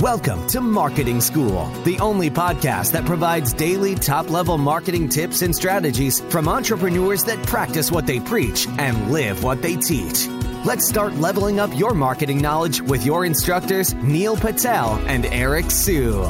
Welcome to Marketing School, the only podcast that provides daily top level marketing tips and strategies from entrepreneurs that practice what they preach and live what they teach. Let's start leveling up your marketing knowledge with your instructors, Neil Patel and Eric Siu.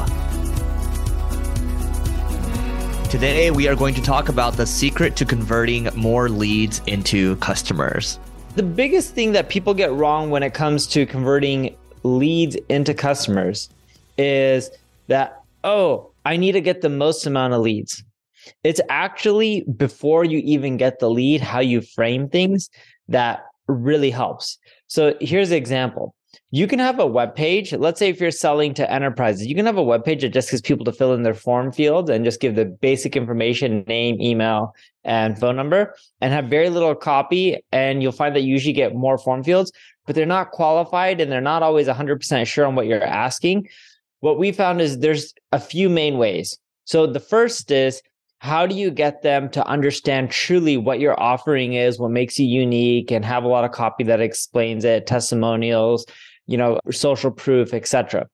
Today, we are going to talk about the secret to converting more leads into customers. The biggest thing that people get wrong when it comes to converting leads into customers is that, oh, I need to get the most amount of leads. It's actually before you even get the lead, how you frame things that really helps. So here's an example. You can have a web page. Let's say if you're selling to enterprises, you can have a web page that just gives people to fill in their form fields and just give the basic information, name, email, and phone number, and have very little copy. And you'll find that you usually get more form fields but they're not qualified and they're not always 100% sure on what you're asking. What we found is there's a few main ways. So the first is how do you get them to understand truly what your offering is, what makes you unique and have a lot of copy that explains it, testimonials, you know, social proof, etc.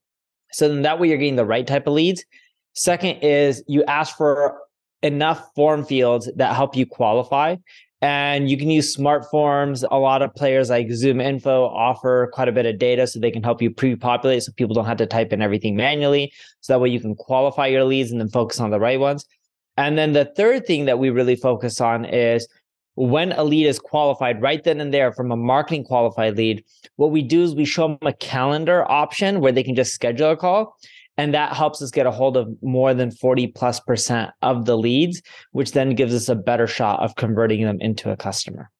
So then that way you're getting the right type of leads. Second is you ask for enough form fields that help you qualify and you can use smart forms. A lot of players like ZoomInfo offer quite a bit of data so they can help you pre-populate so people don't have to type in everything manually. So that way you can qualify your leads and then focus on the right ones. And then the third thing that we really focus on is when a lead is qualified right then and there from a marketing qualified lead, what we do is we show them a calendar option where they can just schedule a call. And that helps us get a hold of more than 40 plus percent of the leads, which then gives us a better shot of converting them into a customer.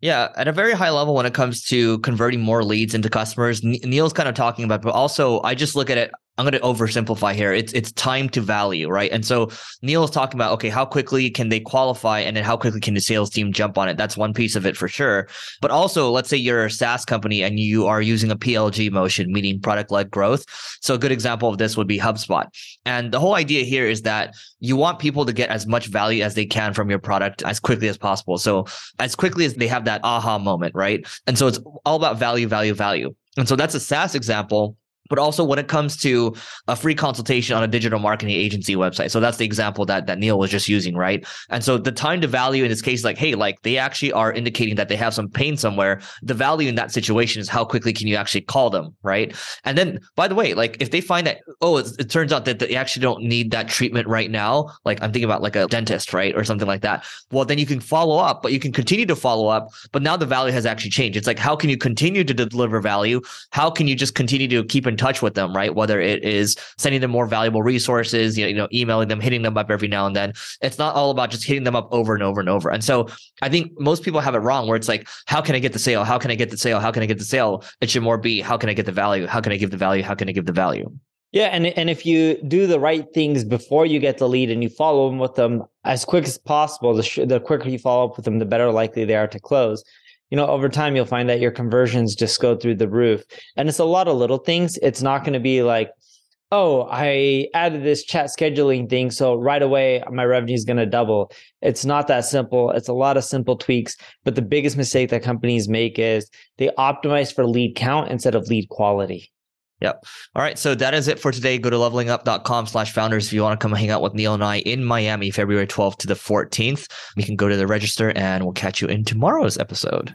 Yeah, at a very high level when it comes to converting more leads into customers, Neil's kind of talking about, but also I just look at it I'm going to oversimplify here. It's it's time to value, right? And so Neil is talking about okay, how quickly can they qualify, and then how quickly can the sales team jump on it? That's one piece of it for sure. But also, let's say you're a SaaS company and you are using a PLG motion, meaning product led growth. So a good example of this would be HubSpot. And the whole idea here is that you want people to get as much value as they can from your product as quickly as possible. So as quickly as they have that aha moment, right? And so it's all about value, value, value. And so that's a SaaS example but also when it comes to a free consultation on a digital marketing agency website. So that's the example that, that Neil was just using, right? And so the time to value in this case, is like, hey, like they actually are indicating that they have some pain somewhere. The value in that situation is how quickly can you actually call them, right? And then, by the way, like if they find that, oh, it, it turns out that they actually don't need that treatment right now, like I'm thinking about like a dentist, right? Or something like that. Well, then you can follow up, but you can continue to follow up. But now the value has actually changed. It's like, how can you continue to deliver value? How can you just continue to keep in touch with them, right? Whether it is sending them more valuable resources, you know, emailing them, hitting them up every now and then. It's not all about just hitting them up over and over and over. And so I think most people have it wrong where it's like, how can I get the sale? How can I get the sale? How can I get the sale? It should more be, how can I get the value? How can I give the value? How can I give the value? Yeah, and and if you do the right things before you get the lead and you follow them with them as quick as possible, the, sh- the quicker you follow up with them, the better likely they are to close you know, over time you'll find that your conversions just go through the roof. And it's a lot of little things. It's not going to be like, oh, I added this chat scheduling thing. So right away my revenue is going to double. It's not that simple. It's a lot of simple tweaks. But the biggest mistake that companies make is they optimize for lead count instead of lead quality. Yep. All right. So that is it for today. Go to levelingup.com slash founders if you want to come hang out with Neil and I in Miami, February 12th to the 14th. You can go to the register and we'll catch you in tomorrow's episode.